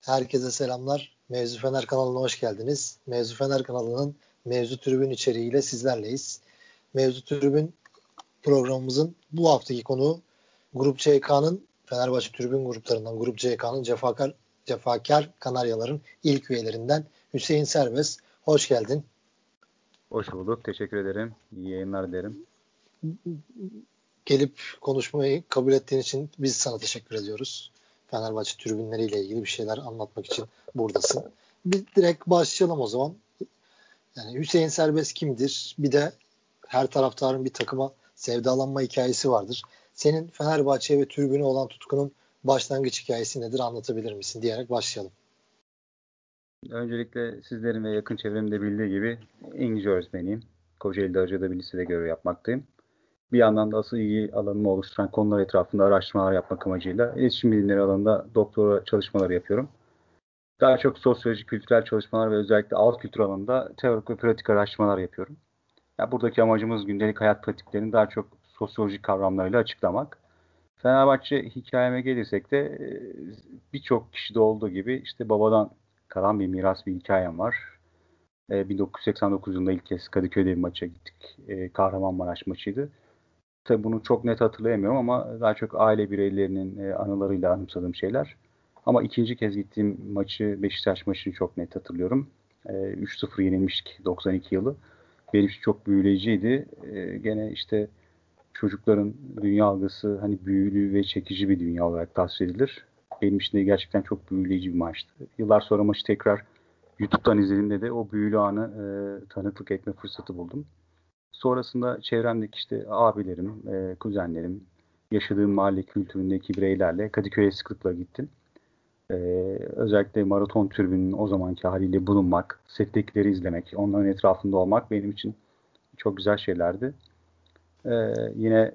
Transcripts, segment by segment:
Herkese selamlar. Mevzu Fener kanalına hoş geldiniz. Mevzu Fener kanalının Mevzu Tribün içeriğiyle sizlerleyiz. Mevzu Tribün programımızın bu haftaki konuğu Grup CK'nın Fenerbahçe Tribün gruplarından Grup CK'nın cefakar, cefakar Kanaryaların ilk üyelerinden Hüseyin Serbest. Hoş geldin. Hoş bulduk. Teşekkür ederim. İyi yayınlar dilerim. Gelip konuşmayı kabul ettiğin için biz sana teşekkür ediyoruz. Fenerbahçe tribünleriyle ilgili bir şeyler anlatmak için buradasın. Bir direkt başlayalım o zaman. Yani Hüseyin Serbest kimdir? Bir de her taraftarın bir takıma sevdalanma hikayesi vardır. Senin Fenerbahçe ve tribüne olan tutkunun başlangıç hikayesi nedir anlatabilir misin diyerek başlayalım. Öncelikle sizlerin ve yakın çevremde bildiği gibi İngilizce öğretmeniyim. Kocaeli'de Hacı'da bir lisede görev yapmaktayım. Bir yandan da asıl ilgi alanımı oluşturan konular etrafında araştırmalar yapmak amacıyla iletişim bilimleri alanında doktora çalışmaları yapıyorum. Daha çok sosyoloji, kültürel çalışmalar ve özellikle alt kültür alanında teorik ve pratik araştırmalar yapıyorum. Yani buradaki amacımız gündelik hayat pratiklerini daha çok sosyolojik kavramlarıyla açıklamak. Fenerbahçe hikayeme gelirsek de e, birçok kişide olduğu gibi işte babadan kalan bir miras bir hikayem var. 1989 yılında ilk kez Kadıköy'de bir maça gittik. E, Kahramanmaraş maçıydı. Tabii bunu çok net hatırlayamıyorum ama daha çok aile bireylerinin e, anılarıyla anımsadığım şeyler. Ama ikinci kez gittiğim maçı Beşiktaş maçını çok net hatırlıyorum. 3-0 yenilmiştik 92 yılı. Benim için çok büyüleyiciydi. Gene işte çocukların dünya algısı hani büyülü ve çekici bir dünya olarak tasvir edilir. Benim için de gerçekten çok büyüleyici bir maçtı. Yıllar sonra maçı tekrar YouTube'dan izlediğimde de o büyülü anı e, tanıklık etme fırsatı buldum. Sonrasında çevremdeki işte abilerim, e, kuzenlerim, yaşadığım mahalle kültüründeki bireylerle Kadıköy'e sıklıkla gittim. E, özellikle maraton türbünün o zamanki haliyle bulunmak, settekileri izlemek, onların etrafında olmak benim için çok güzel şeylerdi. Ee, yine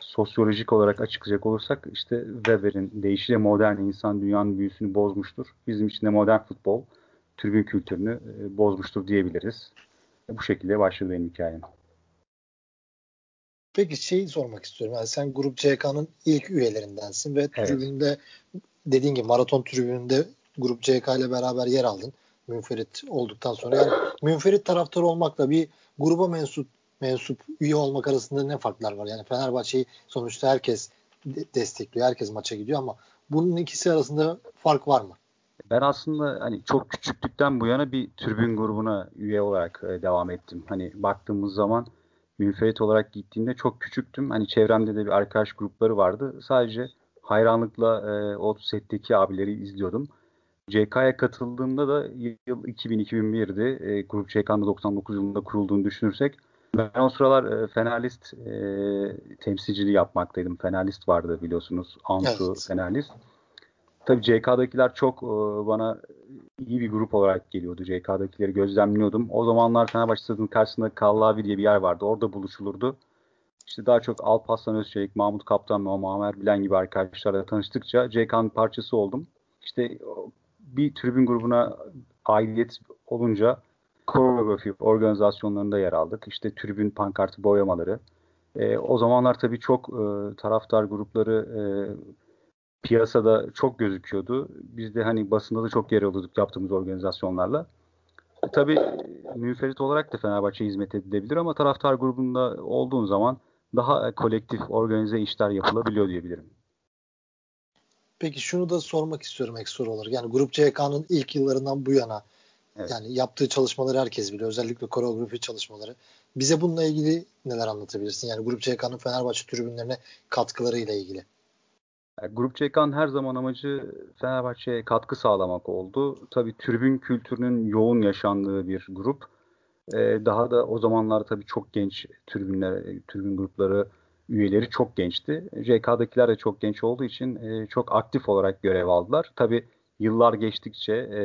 sosyolojik olarak açıklayacak olursak işte Weber'in deyişiyle modern insan dünyanın büyüsünü bozmuştur. Bizim için de modern futbol tribün kültürünü e, bozmuştur diyebiliriz. Bu şekilde başladı benim hikayem. Peki şeyi sormak istiyorum. Yani sen Grup CK'nın ilk üyelerindensin ve evet. tribünde dediğin gibi maraton tribününde Grup CK ile beraber yer aldın. Münferit olduktan sonra. Yani münferit taraftar olmakla bir gruba mensup mensup üye olmak arasında ne farklar var? Yani Fenerbahçe'yi sonuçta herkes destekliyor, herkes maça gidiyor ama bunun ikisi arasında fark var mı? Ben aslında hani çok küçüklükten bu yana bir tribün grubuna üye olarak e, devam ettim. Hani baktığımız zaman münferit olarak gittiğimde çok küçüktüm. Hani çevremde de bir arkadaş grupları vardı. Sadece hayranlıkla e, o setteki abileri izliyordum. CK'ya katıldığımda da yıl 2000-2001'di. E, Grup CK'nın 99 yılında kurulduğunu düşünürsek ben o sıralar e, Fenerlist e, temsilciliği yapmaktaydım. Fenerlist vardı biliyorsunuz. Ansu evet. Fenerlist. Tabii CK'dakiler çok e, bana iyi bir grup olarak geliyordu. CK'dakileri gözlemliyordum. O zamanlar Fenerbahçe Stadı'nın karşısında Kallavi diye bir yer vardı. Orada buluşulurdu. İşte daha çok Alparslan Özçelik, Mahmut Kaptan ve Muammer Bilen gibi arkadaşlarla tanıştıkça CK'nın parçası oldum. İşte bir tribün grubuna aidiyet olunca koreografi organizasyonlarında yer aldık. İşte tribün pankartı boyamaları. E, o zamanlar tabii çok e, taraftar grupları e, piyasada çok gözüküyordu. Biz de hani basında da çok yer alıyorduk yaptığımız organizasyonlarla. E, tabii münferit olarak da Fenerbahçe hizmet edilebilir ama taraftar grubunda olduğun zaman daha kolektif, organize işler yapılabiliyor diyebilirim. Peki şunu da sormak istiyorum ekstra olarak. Yani Grup CK'nın ilk yıllarından bu yana Evet. Yani yaptığı çalışmaları herkes biliyor. Özellikle koreografi çalışmaları. Bize bununla ilgili neler anlatabilirsin? Yani Grup CK'nın Fenerbahçe tribünlerine katkılarıyla ilgili. Yani Grup CK'nın her zaman amacı Fenerbahçe'ye katkı sağlamak oldu. Tabii tribün kültürünün yoğun yaşandığı bir grup. Ee, daha da o zamanlar tabii çok genç tribünler, tribün grupları üyeleri çok gençti. JK'dakiler de çok genç olduğu için e, çok aktif olarak görev aldılar. Tabii yıllar geçtikçe e,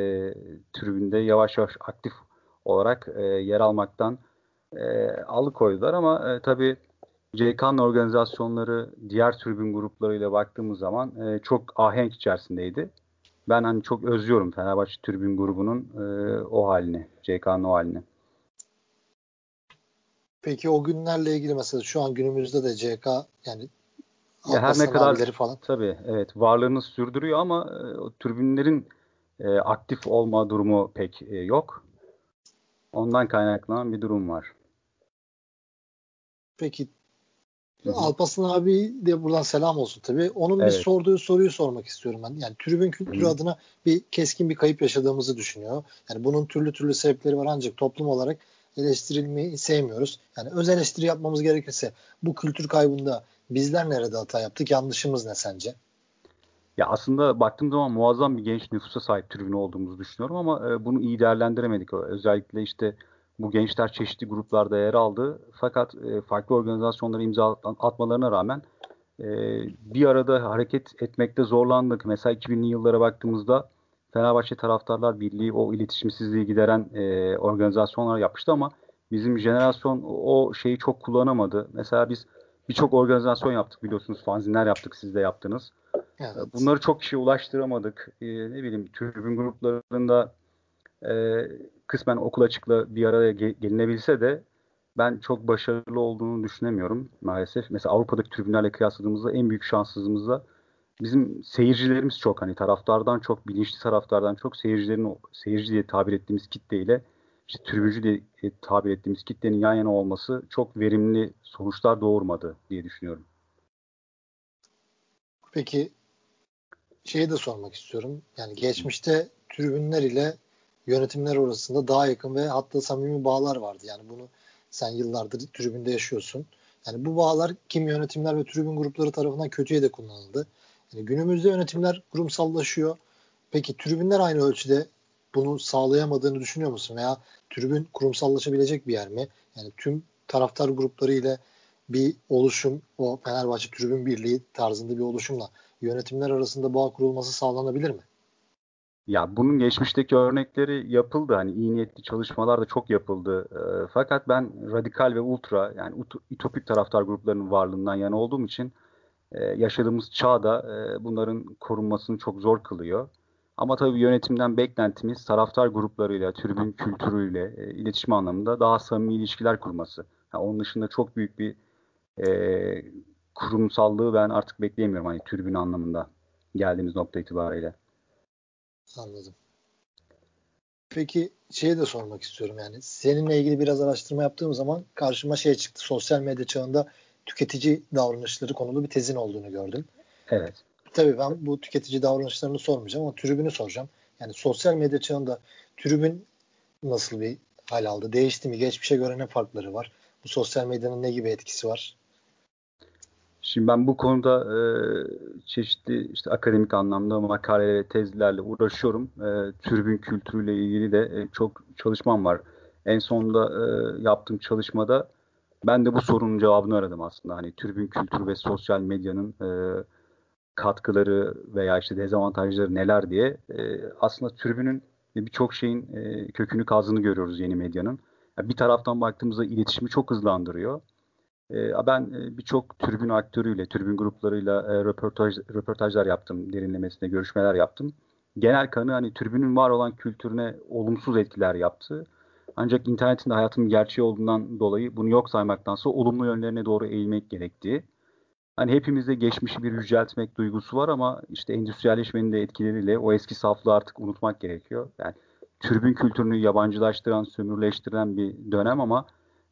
tribünde yavaş yavaş aktif olarak e, yer almaktan e, alıkoydular ama e, tabii CK'nın organizasyonları diğer tribün gruplarıyla baktığımız zaman e, çok ahenk içerisindeydi. ben hani çok özlüyorum Fenerbahçe tribün grubunun e, o halini, CK'nın o halini. Peki o günlerle ilgili mesela şu an günümüzde de CK yani ya her ne kadar falan. tabii evet varlığını sürdürüyor ama e, o tribünlerin e, aktif olma durumu pek e, yok. Ondan kaynaklanan bir durum var. Peki Hı-hı. Alparslan abi de buradan selam olsun tabii. Onun evet. bir sorduğu soruyu sormak istiyorum ben. Yani tribün kültürü Hı-hı. adına bir keskin bir kayıp yaşadığımızı düşünüyor. Yani bunun türlü türlü sebepleri var ancak toplum olarak eleştirilmeyi sevmiyoruz. Yani öz eleştiri yapmamız gerekirse bu kültür kaybında bizler nerede hata yaptık? Yanlışımız ne sence? Ya aslında baktığım zaman muazzam bir genç nüfusa sahip tribün olduğumuzu düşünüyorum ama e, bunu iyi değerlendiremedik. Özellikle işte bu gençler çeşitli gruplarda yer aldı. Fakat e, farklı organizasyonlara imza atmalarına rağmen e, bir arada hareket etmekte zorlandık. Mesela 2000'li yıllara baktığımızda Fenerbahçe Taraftarlar Birliği o iletişimsizliği gideren organizasyonlar yapmıştı ama bizim jenerasyon o şeyi çok kullanamadı. Mesela biz birçok organizasyon yaptık biliyorsunuz. Fanzinler yaptık siz de yaptınız. Evet. Bunları çok kişiye ulaştıramadık. Ee, ne bileyim tribün gruplarında e, kısmen okul açıkla bir araya gelinebilse de ben çok başarılı olduğunu düşünemiyorum maalesef. Mesela Avrupa'daki tribünlerle kıyasladığımızda en büyük şanssızlığımız da bizim seyircilerimiz çok hani taraftardan çok bilinçli taraftardan çok seyircilerin seyirci diye tabir ettiğimiz kitleyle işte tribüncü diye tabir ettiğimiz kitlenin yan yana olması çok verimli sonuçlar doğurmadı diye düşünüyorum. Peki şeyi de sormak istiyorum. Yani geçmişte tribünler ile yönetimler arasında daha yakın ve hatta samimi bağlar vardı. Yani bunu sen yıllardır tribünde yaşıyorsun. Yani bu bağlar kim yönetimler ve tribün grupları tarafından kötüye de kullanıldı. Yani günümüzde yönetimler kurumsallaşıyor. Peki tribünler aynı ölçüde bunu sağlayamadığını düşünüyor musun? Veya tribün kurumsallaşabilecek bir yer mi? Yani tüm taraftar grupları ile bir oluşum, o Fenerbahçe Tribün Birliği tarzında bir oluşumla yönetimler arasında bağ kurulması sağlanabilir mi? Ya bunun geçmişteki örnekleri yapıldı. Hani iyi niyetli çalışmalar da çok yapıldı. E, fakat ben radikal ve ultra yani ütopik taraftar gruplarının varlığından yana olduğum için e, yaşadığımız çağda e, bunların korunmasını çok zor kılıyor. Ama tabii yönetimden beklentimiz taraftar gruplarıyla, tribün kültürüyle, e, iletişim anlamında daha samimi ilişkiler kurması. Yani onun dışında çok büyük bir e, kurumsallığı ben artık bekleyemiyorum hani tribün anlamında geldiğimiz nokta itibariyle. Anladım. Peki şeyi de sormak istiyorum yani seninle ilgili biraz araştırma yaptığım zaman karşıma şey çıktı. Sosyal medya çağında tüketici davranışları konulu bir tezin olduğunu gördüm. Evet. Tabii ben bu tüketici davranışlarını sormayacağım ama tribünü soracağım. Yani sosyal medya çağında tribün nasıl bir hal aldı? Değişti mi? Geçmişe göre ne farkları var? Bu sosyal medyanın ne gibi etkisi var? Şimdi ben bu konuda e, çeşitli işte akademik anlamda makale ve tezlerle uğraşıyorum. E, tribün kültürüyle ilgili de e, çok çalışmam var. En sonunda e, yaptığım çalışmada ben de bu sorunun cevabını aradım aslında. Hani tribün kültürü ve sosyal medyanın e, katkıları veya işte dezavantajları neler diye e, aslında tribünün birçok şeyin e, kökünü kazdığını görüyoruz yeni medyanın. Yani bir taraftan baktığımızda iletişimi çok hızlandırıyor. E, ben e, birçok tribün aktörüyle, tribün gruplarıyla e, röportaj, röportajlar yaptım, derinlemesine görüşmeler yaptım. Genel kanı hani tribünün var olan kültürüne olumsuz etkiler yaptı. Ancak internetin de hayatın gerçeği olduğundan dolayı bunu yok saymaktansa olumlu yönlerine doğru eğilmek gerektiği Hani hepimizde geçmişi bir yüceltmek duygusu var ama işte endüstriyelleşmenin de etkileriyle o eski saflığı artık unutmak gerekiyor. Yani türbün kültürünü yabancılaştıran, sömürleştiren bir dönem ama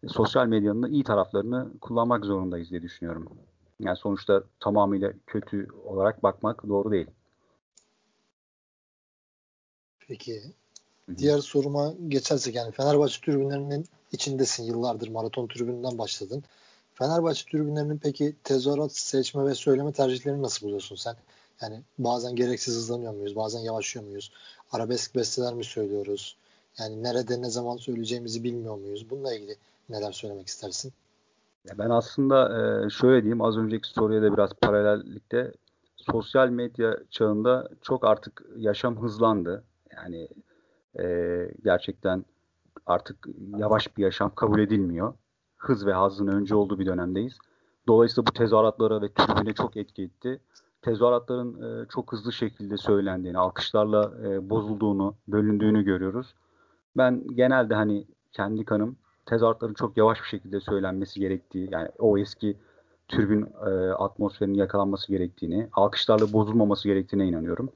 sosyal medyanın da iyi taraflarını kullanmak zorundayız diye düşünüyorum. Yani sonuçta tamamıyla kötü olarak bakmak doğru değil. Peki. Diğer soruma geçersek yani Fenerbahçe tribünlerinin içindesin. Yıllardır maraton tribününden başladın. Fenerbahçe tribünlerinin peki tezahürat seçme ve söyleme tercihlerini nasıl buluyorsun sen? Yani bazen gereksiz hızlanıyor muyuz? Bazen yavaşlıyor muyuz? Arabesk besteler mi söylüyoruz? Yani nerede ne zaman söyleyeceğimizi bilmiyor muyuz? Bununla ilgili neler söylemek istersin? Ya ben aslında e, şöyle diyeyim az önceki soruya da biraz paralellikte sosyal medya çağında çok artık yaşam hızlandı. Yani e, gerçekten artık yavaş bir yaşam kabul edilmiyor hız ve hazın önce olduğu bir dönemdeyiz. Dolayısıyla bu tezahüratlara ve tribüne çok etki etti. tezahüratların e, çok hızlı şekilde söylendiğini, alkışlarla e, bozulduğunu, bölündüğünü görüyoruz. Ben genelde hani kendi kanım tezahüratların çok yavaş bir şekilde söylenmesi gerektiği, yani o eski türbün e, atmosferinin yakalanması gerektiğini, alkışlarla bozulmaması gerektiğine inanıyorum.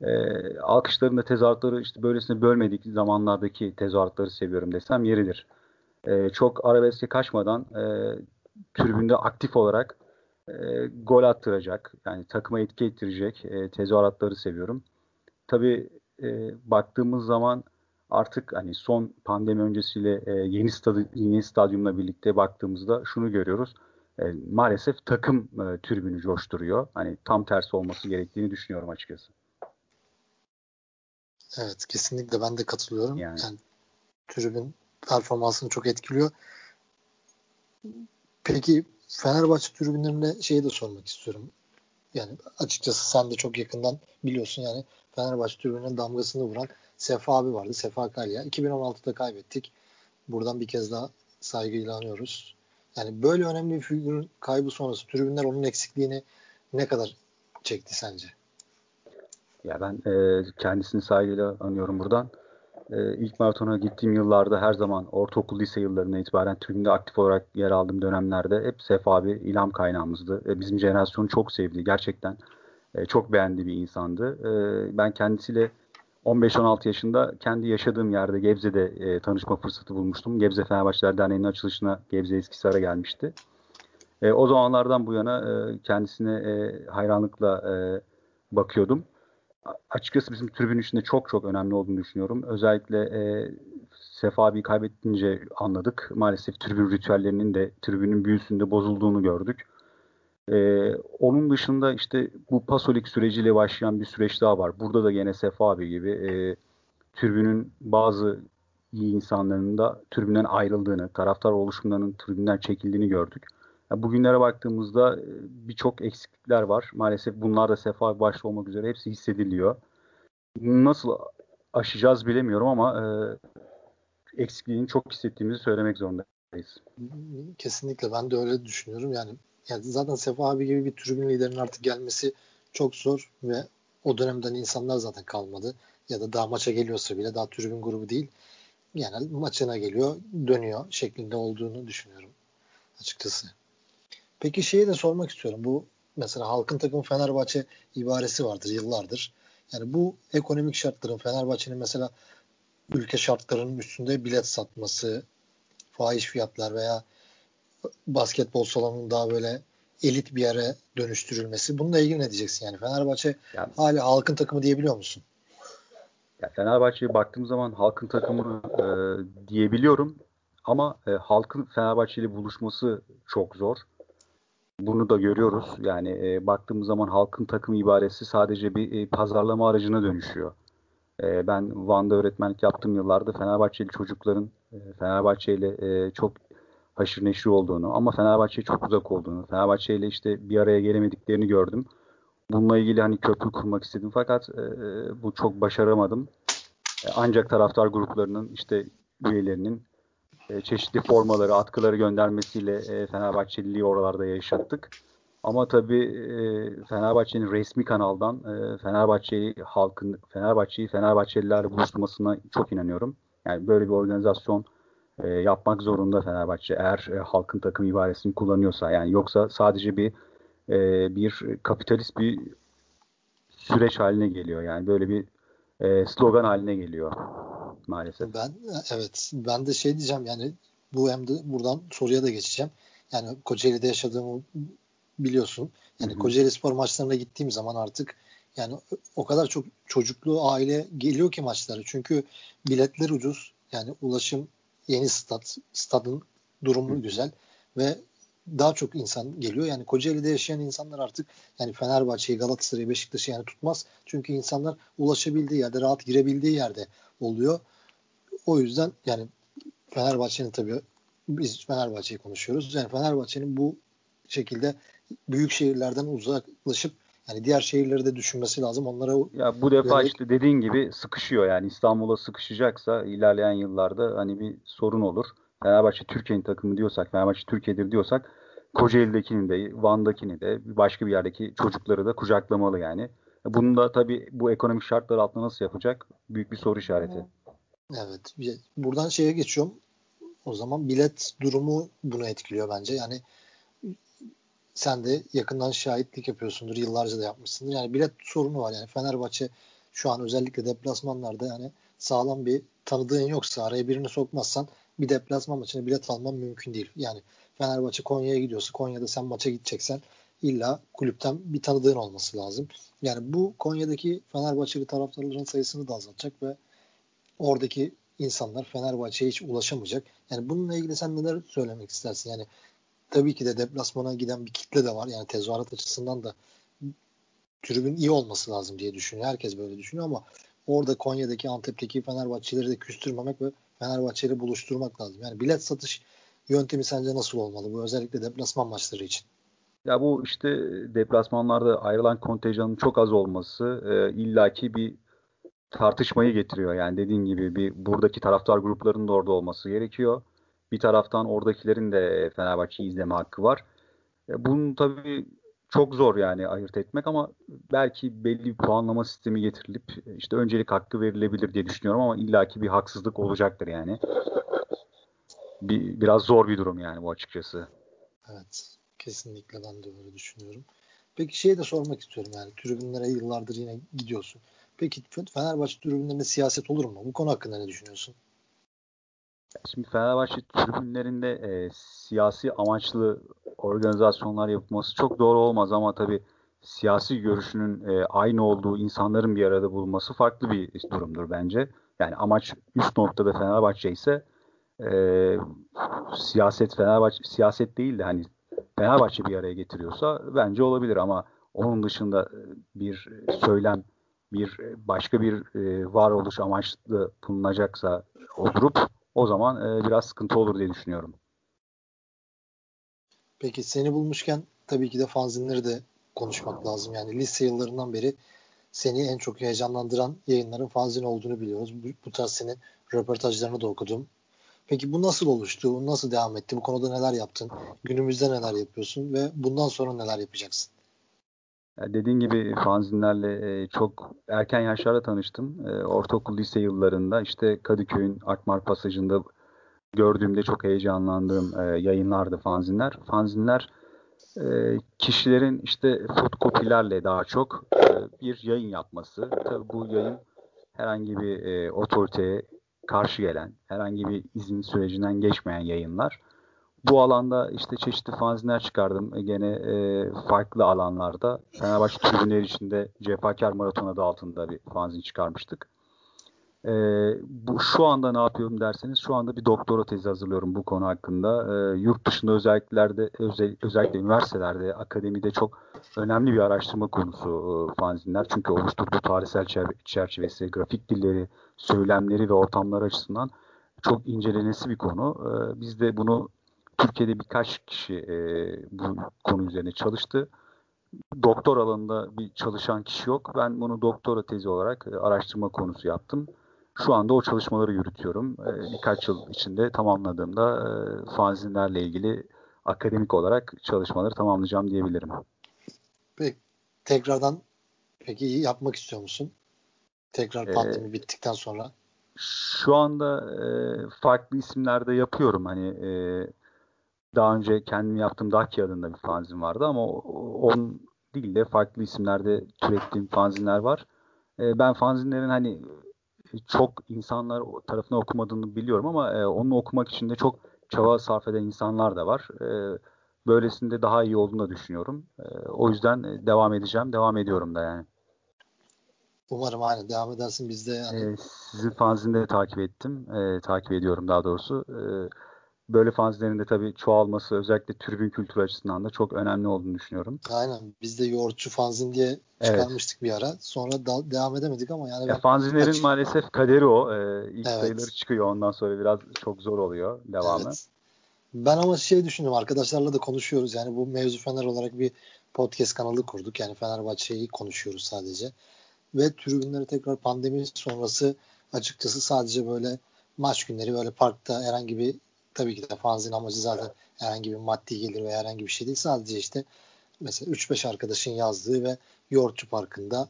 E, alkışların da tezahüratları işte böylesine bölmedik zamanlardaki tezahüratları seviyorum desem yeridir. E, çok arabeske kaçmadan e, tribünde aktif olarak e, gol attıracak, yani takıma etki ettirecek e, tezahüratları seviyorum. Tabii e, baktığımız zaman artık hani son pandemi öncesiyle e, yeni stadı, yeni stadyumla birlikte baktığımızda şunu görüyoruz. E, maalesef takım e, tribünü coşturuyor. Hani tam tersi olması gerektiğini düşünüyorum açıkçası. Evet kesinlikle ben de katılıyorum. Yani, yani tribün performansını çok etkiliyor. Peki Fenerbahçe tribünlerine şeyi de sormak istiyorum. Yani açıkçası sen de çok yakından biliyorsun yani Fenerbahçe tribününe damgasını vuran Sefa abi vardı. Sefa Kalya. 2016'da kaybettik. Buradan bir kez daha saygıyla anıyoruz. Yani böyle önemli bir figürün kaybı sonrası tribünler onun eksikliğini ne kadar çekti sence? Ya ben e, kendisini saygıyla anıyorum buradan. E, ilk maratona gittiğim yıllarda her zaman ortaokul lise yıllarına itibaren tribünde aktif olarak yer aldığım dönemlerde hep Sefa abi ilham kaynağımızdı. E, bizim jenerasyonu çok sevdi. Gerçekten e, çok beğendi bir insandı. E, ben kendisiyle 15-16 yaşında kendi yaşadığım yerde Gebze'de e, tanışma fırsatı bulmuştum. Gebze Fenerbahçeler Derneği'nin açılışına Gebze Eskisar'a gelmişti. E, o zamanlardan bu yana e, kendisine e, hayranlıkla e, bakıyordum. Açıkçası bizim tribün içinde çok çok önemli olduğunu düşünüyorum. Özellikle e, Sefa abi kaybettince anladık. Maalesef tribün ritüellerinin de tribünün büyüsünde bozulduğunu gördük. Ee, onun dışında işte bu Pasolik süreciyle başlayan bir süreç daha var. Burada da gene Sefa abi gibi e, türbünün bazı iyi insanların da türbünden ayrıldığını, taraftar oluşumlarının türbünden çekildiğini gördük. Bugünlere baktığımızda e, birçok eksiklikler var. Maalesef bunlar da Sefa başta olmak üzere hepsi hissediliyor. Nasıl aşacağız bilemiyorum ama e, eksikliğini çok hissettiğimizi söylemek zorundayız. Kesinlikle ben de öyle düşünüyorum. Yani yani zaten Sefa abi gibi bir tribün liderinin artık gelmesi çok zor ve o dönemden insanlar zaten kalmadı. Ya da daha maça geliyorsa bile daha tribün grubu değil. Yani maçına geliyor, dönüyor şeklinde olduğunu düşünüyorum açıkçası. Peki şeyi de sormak istiyorum. Bu mesela halkın takımı Fenerbahçe ibaresi vardır yıllardır. Yani bu ekonomik şartların Fenerbahçe'nin mesela ülke şartlarının üstünde bilet satması, fahiş fiyatlar veya basketbol salonunun daha böyle elit bir yere dönüştürülmesi. Bununla ilgili ne diyeceksin yani? Fenerbahçe yani, hala halkın takımı diyebiliyor musun? Ya Fenerbahçe'ye baktığım zaman halkın takımı e, diyebiliyorum ama e, halkın Fenerbahçe ile buluşması çok zor. Bunu da görüyoruz. Yani e, baktığımız zaman halkın takımı ibaresi sadece bir e, pazarlama aracına dönüşüyor. E, ben Van'da öğretmenlik yaptığım yıllarda Fenerbahçeli çocukların e, Fenerbahçe ile e, çok haşır neşir olduğunu ama Fenerbahçe'ye çok uzak olduğunu, Fenerbahçe ile işte bir araya gelemediklerini gördüm. Bununla ilgili hani köprü kurmak istedim fakat e, bu çok başaramadım. E, ancak taraftar gruplarının işte üyelerinin e, çeşitli formaları, atkıları göndermesiyle e, Fenerbahçeliliği oralarda yaşattık. Ama tabii e, Fenerbahçe'nin resmi kanaldan e, Fenerbahçe'yi halkın Fenerbahçe'yi Fenerbahçelilerle buluşturmasına çok inanıyorum. Yani böyle bir organizasyon yapmak zorunda Fenerbahçe eğer halkın takım ibaresini kullanıyorsa yani yoksa sadece bir bir kapitalist bir süreç haline geliyor yani böyle bir slogan haline geliyor maalesef. Ben evet ben de şey diyeceğim yani bu hem de buradan soruya da geçeceğim. Yani Kocaeli'de yaşadığımı biliyorsun. Yani Kocaeli spor maçlarına gittiğim zaman artık yani o kadar çok çocuklu aile geliyor ki maçlara. Çünkü biletler ucuz. Yani ulaşım yeni stat, stadın durumu güzel ve daha çok insan geliyor. Yani Kocaeli'de yaşayan insanlar artık yani Fenerbahçe'yi, Galatasaray'ı, Beşiktaş'ı yani tutmaz. Çünkü insanlar ulaşabildiği yerde, rahat girebildiği yerde oluyor. O yüzden yani Fenerbahçe'nin tabii biz Fenerbahçe'yi konuşuyoruz. Yani Fenerbahçe'nin bu şekilde büyük şehirlerden uzaklaşıp yani diğer şehirleri de düşünmesi lazım. Onlara ya bu defa işte dediğin gibi sıkışıyor yani İstanbul'a sıkışacaksa ilerleyen yıllarda hani bir sorun olur. Fenerbahçe Türkiye'nin takımı diyorsak, Fenerbahçe Türkiye'dir diyorsak Kocaeli'dekini de, Van'dakini de, başka bir yerdeki çocukları da kucaklamalı yani. Bunu da tabii bu ekonomik şartlar altında nasıl yapacak? Büyük bir soru işareti. Evet. Buradan şeye geçiyorum. O zaman bilet durumu bunu etkiliyor bence. Yani sen de yakından şahitlik yapıyorsundur. Yıllarca da yapmışsındır. Yani bilet sorunu var. Yani Fenerbahçe şu an özellikle deplasmanlarda yani sağlam bir tanıdığın yoksa araya birini sokmazsan bir deplasman maçına bilet alman mümkün değil. Yani Fenerbahçe Konya'ya gidiyorsa Konya'da sen maça gideceksen illa kulüpten bir tanıdığın olması lazım. Yani bu Konya'daki Fenerbahçeli taraftarların sayısını da azaltacak ve oradaki insanlar Fenerbahçe'ye hiç ulaşamayacak. Yani bununla ilgili sen neler söylemek istersin? Yani tabii ki de deplasmana giden bir kitle de var. Yani tezahürat açısından da tribün iyi olması lazım diye düşünüyor. Herkes böyle düşünüyor ama orada Konya'daki Antep'teki Fenerbahçeleri de küstürmemek ve Fenerbahçe'yle buluşturmak lazım. Yani bilet satış yöntemi sence nasıl olmalı? Bu özellikle deplasman maçları için. Ya bu işte deplasmanlarda ayrılan kontenjanın çok az olması e, illaki bir tartışmayı getiriyor. Yani dediğin gibi bir buradaki taraftar gruplarının da orada olması gerekiyor. Bir taraftan oradakilerin de Fenerbahçe'yi izleme hakkı var. E, bunun tabii çok zor yani ayırt etmek ama belki belli bir puanlama sistemi getirilip işte öncelik hakkı verilebilir diye düşünüyorum ama illaki bir haksızlık olacaktır yani. Bir, biraz zor bir durum yani bu açıkçası. Evet. Kesinlikle ben de öyle düşünüyorum. Peki şeyi de sormak istiyorum yani tribünlere yıllardır yine gidiyorsun. Peki Fenerbahçe tribünlerinde siyaset olur mu? Bu konu hakkında ne düşünüyorsun? Şimdi Fenerbahçe tribünlerinde e, siyasi amaçlı organizasyonlar yapılması çok doğru olmaz ama tabii siyasi görüşünün e, aynı olduğu insanların bir arada bulunması farklı bir durumdur bence. Yani amaç üst noktada Fenerbahçe ise e, siyaset Fenerbahçe siyaset değil de hani Fenerbahçe bir araya getiriyorsa bence olabilir ama onun dışında bir söylem, bir e, başka bir e, varoluş amaçlı bulunacaksa o grup o zaman biraz sıkıntı olur diye düşünüyorum. Peki seni bulmuşken tabii ki de fanzinleri de konuşmak lazım. Yani lise yıllarından beri seni en çok heyecanlandıran yayınların fanzin olduğunu biliyoruz. Bu, bu tarz senin röportajlarını da okudum. Peki bu nasıl oluştu? Bu nasıl devam etti? Bu konuda neler yaptın? Günümüzde neler yapıyorsun ve bundan sonra neler yapacaksın? Dediğin gibi fanzinlerle e, çok erken yaşlarda tanıştım. E, ortaokul lise yıllarında işte Kadıköy'ün Akmar Pasajı'nda gördüğümde çok heyecanlandığım e, yayınlardı fanzinler. Fanzinler kişilerin işte fotokopilerle daha çok bir yayın yapması. Tabii bu yayın herhangi bir otoriteye karşı gelen, herhangi bir izin sürecinden geçmeyen yayınlar. Bu alanda işte çeşitli fanzinler çıkardım. E, gene e, farklı alanlarda. Fenerbahçe tribünleri içinde Cefakar Maraton adı altında bir fanzin çıkarmıştık. E, bu şu anda ne yapıyorum derseniz şu anda bir doktora tezi hazırlıyorum bu konu hakkında. E, yurt dışında özelliklerde özel, özellikle üniversitelerde, akademide çok önemli bir araştırma konusu e, fanzinler. Çünkü oluşturduğu tarihsel çerçevesi, grafik dilleri, söylemleri ve ortamları açısından çok incelenesi bir konu. E, biz de bunu Türkiye'de birkaç kişi e, bu konu üzerine çalıştı. Doktor alanında bir çalışan kişi yok. Ben bunu doktora tezi olarak e, araştırma konusu yaptım. Şu anda o çalışmaları yürütüyorum. E, birkaç yıl içinde tamamladığımda e, fanzinlerle ilgili akademik olarak çalışmaları tamamlayacağım diyebilirim. Peki tekrardan peki yapmak istiyor musun? Tekrar ee, pandemi ee, bittikten sonra. Şu anda e, farklı isimlerde yapıyorum. Hani e, daha önce kendim yaptığım Daki adında bir fanzin vardı ama on değil de farklı isimlerde türettiğim fanzinler var. E, ben fanzinlerin hani çok insanlar tarafından okumadığını biliyorum ama e, onu okumak için de çok çaba sarf eden insanlar da var. E, böylesinde daha iyi olduğunu da düşünüyorum. E, o yüzden devam edeceğim. Devam ediyorum da yani. Umarım aynı devam edersin. Biz de yani... E, sizin fanzini de takip ettim. E, takip ediyorum daha doğrusu. E, böyle fanzinlerin de tabii çoğalması özellikle tribün kültürü açısından da çok önemli olduğunu düşünüyorum. Aynen. Biz de yoğurtçu fanzin diye çıkarmıştık evet. bir ara. Sonra da, devam edemedik ama yani ya fanzinlerin aç... maalesef kaderi o. Ee, ilk evet. sayıları çıkıyor ondan sonra biraz çok zor oluyor devamı. Evet. Ben ama şey düşündüm arkadaşlarla da konuşuyoruz. Yani bu mevzu Fener olarak bir podcast kanalı kurduk. Yani Fenerbahçe'yi konuşuyoruz sadece. Ve tribünleri tekrar pandemi sonrası açıkçası sadece böyle maç günleri böyle parkta herhangi bir tabii ki de fanzin amacı zaten herhangi bir maddi gelir ve herhangi bir şey değil. Sadece işte mesela 3-5 arkadaşın yazdığı ve Yoğurtçu Parkı'nda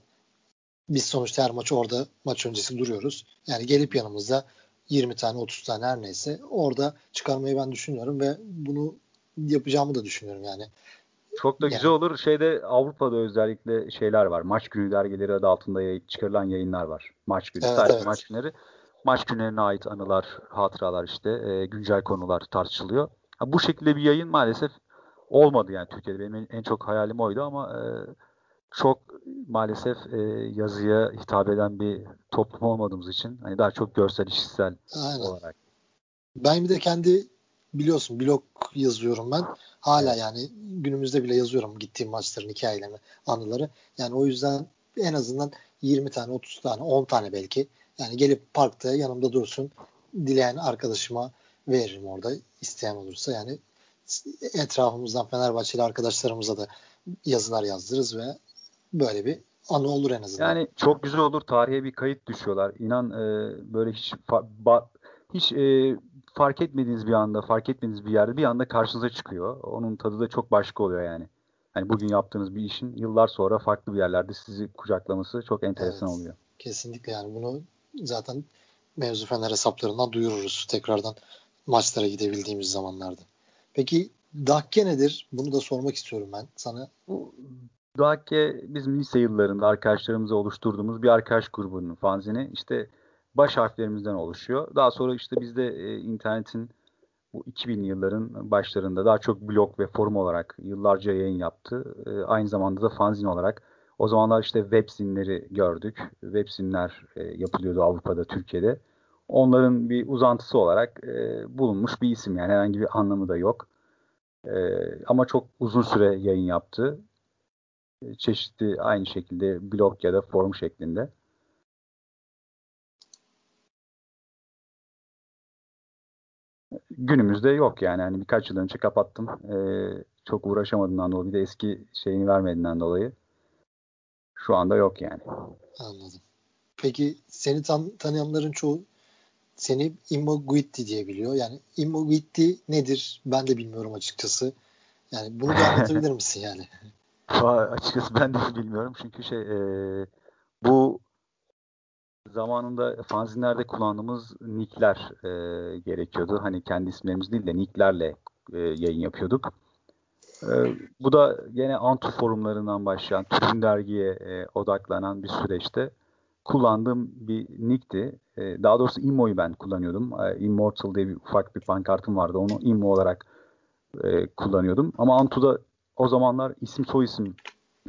biz sonuçta her maç orada maç öncesi duruyoruz. Yani gelip yanımızda 20 tane 30 tane her neyse orada çıkarmayı ben düşünüyorum ve bunu yapacağımı da düşünüyorum yani. Çok da yani. güzel olur. Şeyde Avrupa'da özellikle şeyler var. Maç günü dergileri adı altında yayın, çıkarılan yayınlar var. Maç günü. Evet, Sadece evet. maç günleri. Maç günlerine ait anılar, hatıralar işte e, güncel konular tartışılıyor. Ha, bu şekilde bir yayın maalesef olmadı yani Türkiye'de. Benim en çok hayalim oydu ama e, çok maalesef e, yazıya hitap eden bir toplum olmadığımız için hani daha çok görsel işitsel Aynen. olarak. Ben bir de kendi biliyorsun blog yazıyorum ben. Hala yani günümüzde bile yazıyorum gittiğim maçların hikayelerini, anıları. Yani o yüzden en azından 20 tane, 30 tane, 10 tane belki. Yani gelip parkta yanımda dursun. Dileyen arkadaşıma veririm orada isteyen olursa. Yani etrafımızdan Fenerbahçeli arkadaşlarımıza da yazılar yazdırırız ve böyle bir anı olur en azından. Yani çok güzel olur. Tarihe bir kayıt düşüyorlar. İnan e, böyle hiç ba, hiç e, fark etmediğiniz bir anda, fark etmediğiniz bir yerde bir anda karşınıza çıkıyor. Onun tadı da çok başka oluyor yani. Hani bugün yaptığınız bir işin yıllar sonra farklı bir yerlerde sizi kucaklaması çok enteresan evet, oluyor. Kesinlikle yani bunu zaten mevzu fener hesaplarından duyururuz tekrardan maçlara gidebildiğimiz zamanlarda. Peki Dakke nedir? Bunu da sormak istiyorum ben sana. Dakke bizim lise yıllarında arkadaşlarımızla oluşturduğumuz bir arkadaş grubunun fanzini. İşte baş harflerimizden oluşuyor. Daha sonra işte bizde e, internetin bu 2000 yılların başlarında daha çok blog ve forum olarak yıllarca yayın yaptı. E, aynı zamanda da fanzin olarak. O zamanlar işte webzinleri gördük. Webzinler e, yapılıyordu Avrupa'da, Türkiye'de. Onların bir uzantısı olarak e, bulunmuş bir isim yani herhangi bir anlamı da yok. E, ama çok uzun süre yayın yaptı. E, çeşitli aynı şekilde blog ya da forum şeklinde. günümüzde yok yani. Hani birkaç yıl önce kapattım. Ee, çok uğraşamadığımdan dolayı bir de eski şeyini vermediğinden dolayı şu anda yok yani. Anladım. Peki seni tan tanıyanların çoğu seni Immo Guitti diye biliyor. Yani Immo Guitti nedir? Ben de bilmiyorum açıkçası. Yani bunu da anlatabilir misin yani? açıkçası ben de bilmiyorum. Çünkü şey e, bu zamanında fanzinlerde kullandığımız nickler e, gerekiyordu. Hani kendi isimlerimiz değil de nicklerle e, yayın yapıyorduk. E, bu da yine Antu forumlarından başlayan, Tribün Dergi'ye e, odaklanan bir süreçte kullandığım bir nickti. E, daha doğrusu Immo'yu ben kullanıyordum. E, Immortal diye bir ufak bir pankartım vardı. Onu Immo olarak e, kullanıyordum. Ama Antu'da o zamanlar isim soy isim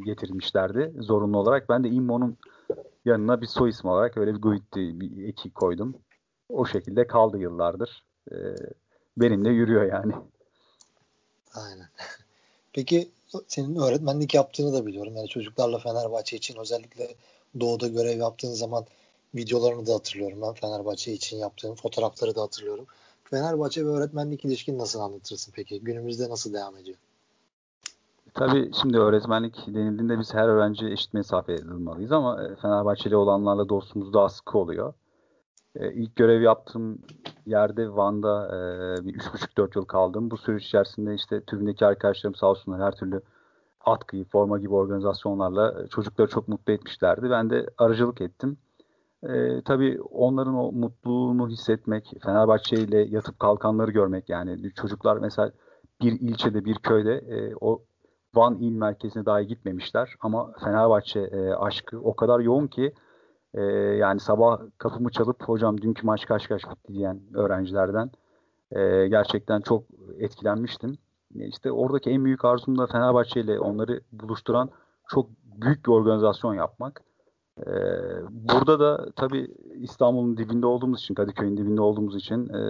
getirmişlerdi zorunlu olarak. Ben de Immo'nun yanına bir soy ismi olarak öyle bir Guitti bir eki koydum. O şekilde kaldı yıllardır. Ee, benimle yürüyor yani. Aynen. Peki senin öğretmenlik yaptığını da biliyorum. Yani çocuklarla Fenerbahçe için özellikle doğuda görev yaptığın zaman videolarını da hatırlıyorum ben. Fenerbahçe için yaptığım fotoğrafları da hatırlıyorum. Fenerbahçe ve öğretmenlik ilişkin nasıl anlatırsın peki? Günümüzde nasıl devam ediyor? Tabii şimdi öğretmenlik denildiğinde biz her öğrenci eşit mesafede durmalıyız ama e, Fenerbahçeli olanlarla dostluğumuz daha sıkı oluyor. Ee, ilk görev yaptığım yerde Van'da e, bir 3,5-4 yıl kaldım. Bu süreç içerisinde işte tribündeki arkadaşlarım sağ olsunlar her türlü atkıyı, forma gibi organizasyonlarla çocukları çok mutlu etmişlerdi. Ben de aracılık ettim. E, tabii onların o mutluluğunu hissetmek, Fenerbahçe ile yatıp kalkanları görmek yani çocuklar mesela bir ilçede, bir köyde e, o Van il merkezine dahi gitmemişler ama Fenerbahçe e, aşkı o kadar yoğun ki e, yani sabah kapımı çalıp hocam dünkü maç kaç kaç bitti diyen öğrencilerden e, gerçekten çok etkilenmiştim. E, işte oradaki en büyük arzum da Fenerbahçe ile onları buluşturan çok büyük bir organizasyon yapmak. E, burada da tabii İstanbul'un dibinde olduğumuz için, Kadıköy'ün dibinde olduğumuz için e,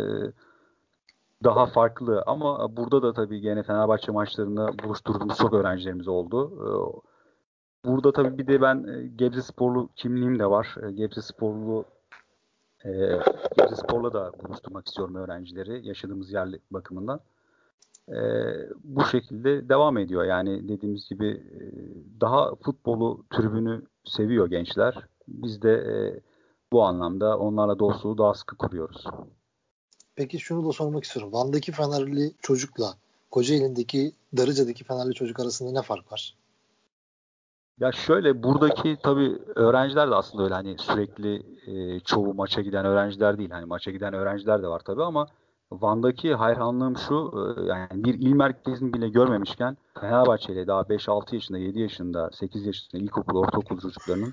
daha farklı ama burada da tabii gene Fenerbahçe maçlarında buluşturduğumuz çok öğrencilerimiz oldu. Ee, burada tabii bir de ben e, Gebze Sporlu kimliğim de var. E, Gebze Sporlu e, Gebze Spor'la da buluşturmak istiyorum öğrencileri yaşadığımız yer bakımından. bu şekilde devam ediyor. Yani dediğimiz gibi daha futbolu tribünü seviyor gençler. Biz de bu anlamda onlarla dostluğu daha sıkı kuruyoruz. Peki şunu da sormak istiyorum. Van'daki Fenerli çocukla Kocaeli'ndeki Darıca'daki Fenerli çocuk arasında ne fark var? Ya şöyle buradaki tabii öğrenciler de aslında öyle hani sürekli e, çoğu maça giden öğrenciler değil. Hani maça giden öğrenciler de var tabii ama Van'daki hayranlığım şu e, yani bir il merkezini bile görmemişken Fenerbahçe ile daha 5-6 yaşında, 7 yaşında, 8 yaşında ilkokul, ortaokul çocuklarının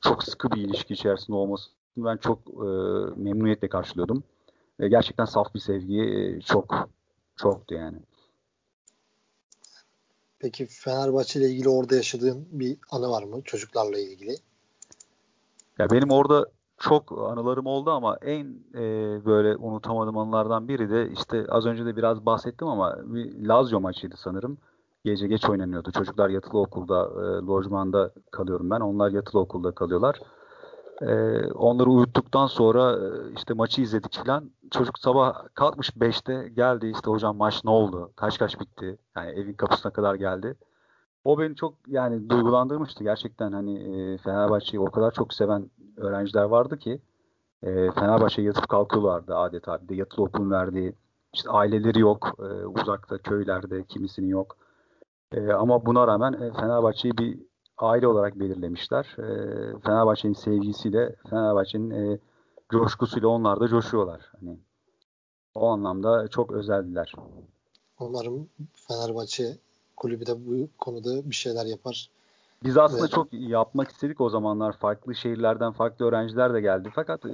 çok sıkı bir ilişki içerisinde olmasını ben çok e, memnuniyetle karşılıyordum. Ve gerçekten saf bir sevgi e, çok çoktu yani. Peki Fenerbahçe ile ilgili orada yaşadığın bir anı var mı çocuklarla ilgili? Ya benim orada çok anılarım oldu ama en e, böyle unutamadığım anılardan biri de işte az önce de biraz bahsettim ama bir Lazio maçıydı sanırım. Gece geç oynanıyordu. Çocuklar yatılı okulda, e, lojmanda kalıyorum ben. Onlar yatılı okulda kalıyorlar. E, onları uyuttuktan sonra e, işte maçı izledik falan. Çocuk sabah kalkmış 5'te geldi işte hocam maç ne oldu? Kaç kaç bitti? Yani evin kapısına kadar geldi. O beni çok yani duygulandırmıştı. Gerçekten hani e, Fenerbahçe'yi o kadar çok seven öğrenciler vardı ki e, Fenerbahçe'ye yatıp kalkıyorlardı adeta. Bir de yatılı okulun verdiği işte aileleri yok. E, uzakta köylerde kimisinin yok. E, ama buna rağmen e, Fenerbahçe'yi bir aile olarak belirlemişler. E, Fenerbahçe'nin sevgisiyle, Fenerbahçe'nin e, coşkusuyla onlar da coşuyorlar. Hani o anlamda çok özeldiler. Umarım Fenerbahçe kulübü de bu konuda bir şeyler yapar. Biz aslında evet. çok yapmak istedik o zamanlar. Farklı şehirlerden farklı öğrenciler de geldi. Fakat e,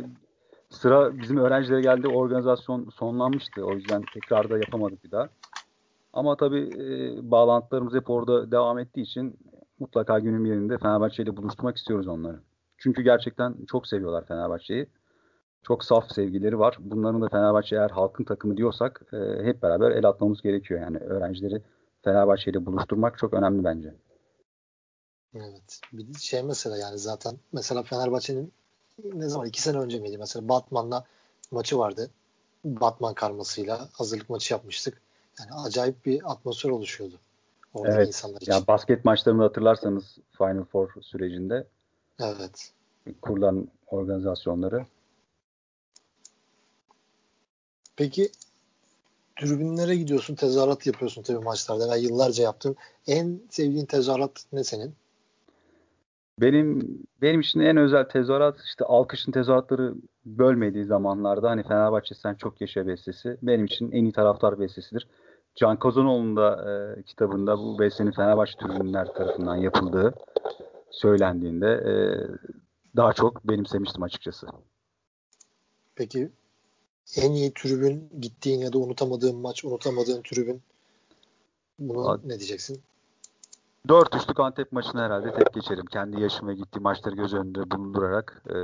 sıra bizim öğrencilere geldi. Organizasyon sonlanmıştı. O yüzden tekrar da yapamadık bir daha. Ama tabii e, bağlantılarımız hep orada devam ettiği için mutlaka günün birinde Fenerbahçe ile buluşturmak istiyoruz onları. Çünkü gerçekten çok seviyorlar Fenerbahçe'yi. Çok saf sevgileri var. Bunların da Fenerbahçe eğer halkın takımı diyorsak e, hep beraber el atmamız gerekiyor. Yani öğrencileri Fenerbahçe ile buluşturmak çok önemli bence. Evet. Bir şey mesela yani zaten mesela Fenerbahçe'nin ne zaman iki sene önce miydi mesela Batman'la maçı vardı. Batman karmasıyla hazırlık maçı yapmıştık. Yani acayip bir atmosfer oluşuyordu. Orada evet. insanlar için. Ya basket maçlarını hatırlarsanız Final Four sürecinde Evet. kurulan organizasyonları. Peki tribünlere gidiyorsun, tezahürat yapıyorsun tabii maçlarda ve yıllarca yaptın. En sevdiğin tezahürat ne senin? Benim benim için en özel tezahürat işte alkışın tezahüratları bölmediği zamanlarda hani Fenerbahçe sen çok yaşa bestesi benim için en iyi taraftar bestesidir. Can Kozanoğlu'nun da e, kitabında bu bestenin Fenerbahçe tribünler tarafından yapıldığı söylendiğinde e, daha çok benimsemiştim açıkçası. Peki en iyi tribün gittiğin ya da unutamadığın maç, unutamadığın tribün bunu Ad- ne diyeceksin? Dört üçlük Antep maçını herhalde tek geçerim. Kendi yaşım ve gittiğim maçları göz önünde bulundurarak. E,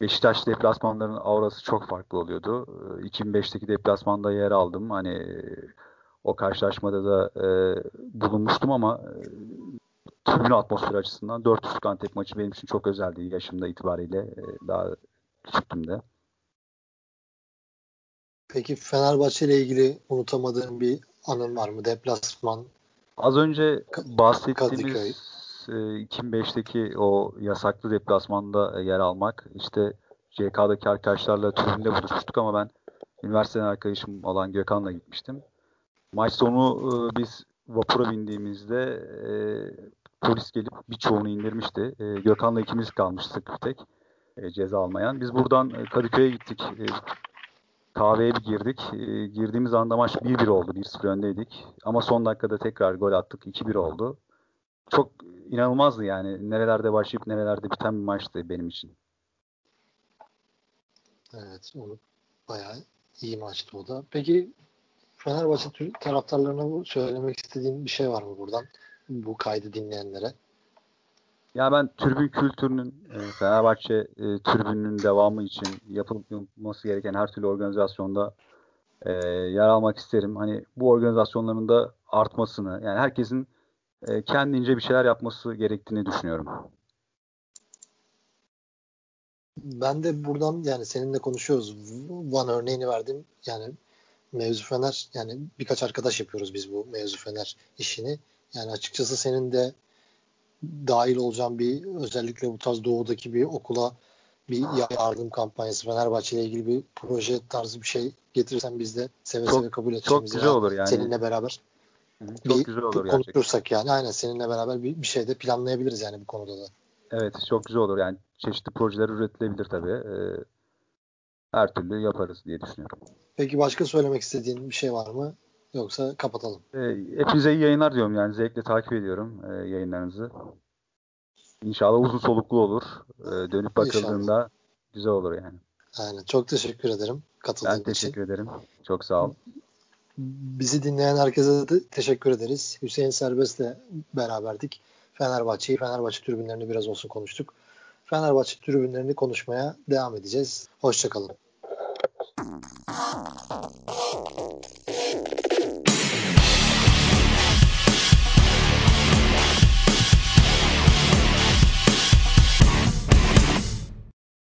Beşiktaş deplasmanlarının aurası çok farklı oluyordu. 2005'teki deplasmanda yer aldım. Hani o karşılaşmada da e, bulunmuştum ama e, tribün atmosferi açısından 400 Antep maçı benim için çok özeldi yaşımda itibariyle. E, daha küçüktüm de. Peki Fenerbahçe ile ilgili unutamadığın bir anın var mı? Deplasman. Az önce bahsettiğimiz 2005'teki o yasaklı deplasmanda yer almak. İşte CK'daki arkadaşlarla tribünde buluşmuştuk ama ben üniversiteden arkadaşım olan Gökhan'la gitmiştim. Maç sonu e, biz vapura bindiğimizde e, polis gelip birçoğunu indirmişti. E, Gökhan'la ikimiz kalmıştık bir tek e, ceza almayan. Biz buradan e, Kadıköy'e gittik. E, kahveye bir girdik. E, girdiğimiz anda maç 1-1 oldu. 1-0 öndeydik. Ama son dakikada tekrar gol attık. 2-1 oldu. Çok inanılmazdı yani. Nerelerde başlayıp nerelerde biten bir maçtı benim için. Evet. Onu bayağı iyi maçtı o da. Peki Fenerbahçe taraftarlarına söylemek istediğin bir şey var mı buradan? Bu kaydı dinleyenlere. Ya ben tribün kültürünün e, Fenerbahçe e, tribününün devamı için yapılması gereken her türlü organizasyonda e, yer almak isterim. Hani bu organizasyonların da artmasını yani herkesin e, kendince bir şeyler yapması gerektiğini düşünüyorum. Ben de buradan yani seninle konuşuyoruz. Van örneğini verdim. Yani mevzu Fener yani birkaç arkadaş yapıyoruz biz bu mevzu Fener işini. Yani açıkçası senin de dahil olacağın bir özellikle bu tarz doğudaki bir okula bir yardım kampanyası Fenerbahçe ile ilgili bir proje tarzı bir şey getirirsen biz de seve çok, seve kabul edeceğiz. Çok güzel olur yani. Seninle beraber. Çok bir, güzel olur konuşursak yani aynen seninle beraber bir, bir şey de planlayabiliriz yani bu konuda da. Evet çok güzel olur yani çeşitli projeler üretilebilir tabii. Ee, her türlü yaparız diye düşünüyorum. Peki başka söylemek istediğin bir şey var mı? Yoksa kapatalım. Ee, hepinize iyi yayınlar diyorum yani zevkle takip ediyorum e, yayınlarınızı. İnşallah uzun soluklu olur. Ee, dönüp bakıldığında İnşallah. güzel olur yani. Aynen. Çok teşekkür ederim katıldığın için. Ben teşekkür için. ederim. Çok sağ ol. Bizi dinleyen herkese de teşekkür ederiz. Hüseyin Serbest'le beraberdik. Fenerbahçe'yi, Fenerbahçe tribünlerini biraz olsun konuştuk. Fenerbahçe tribünlerini konuşmaya devam edeceğiz. Hoşçakalın.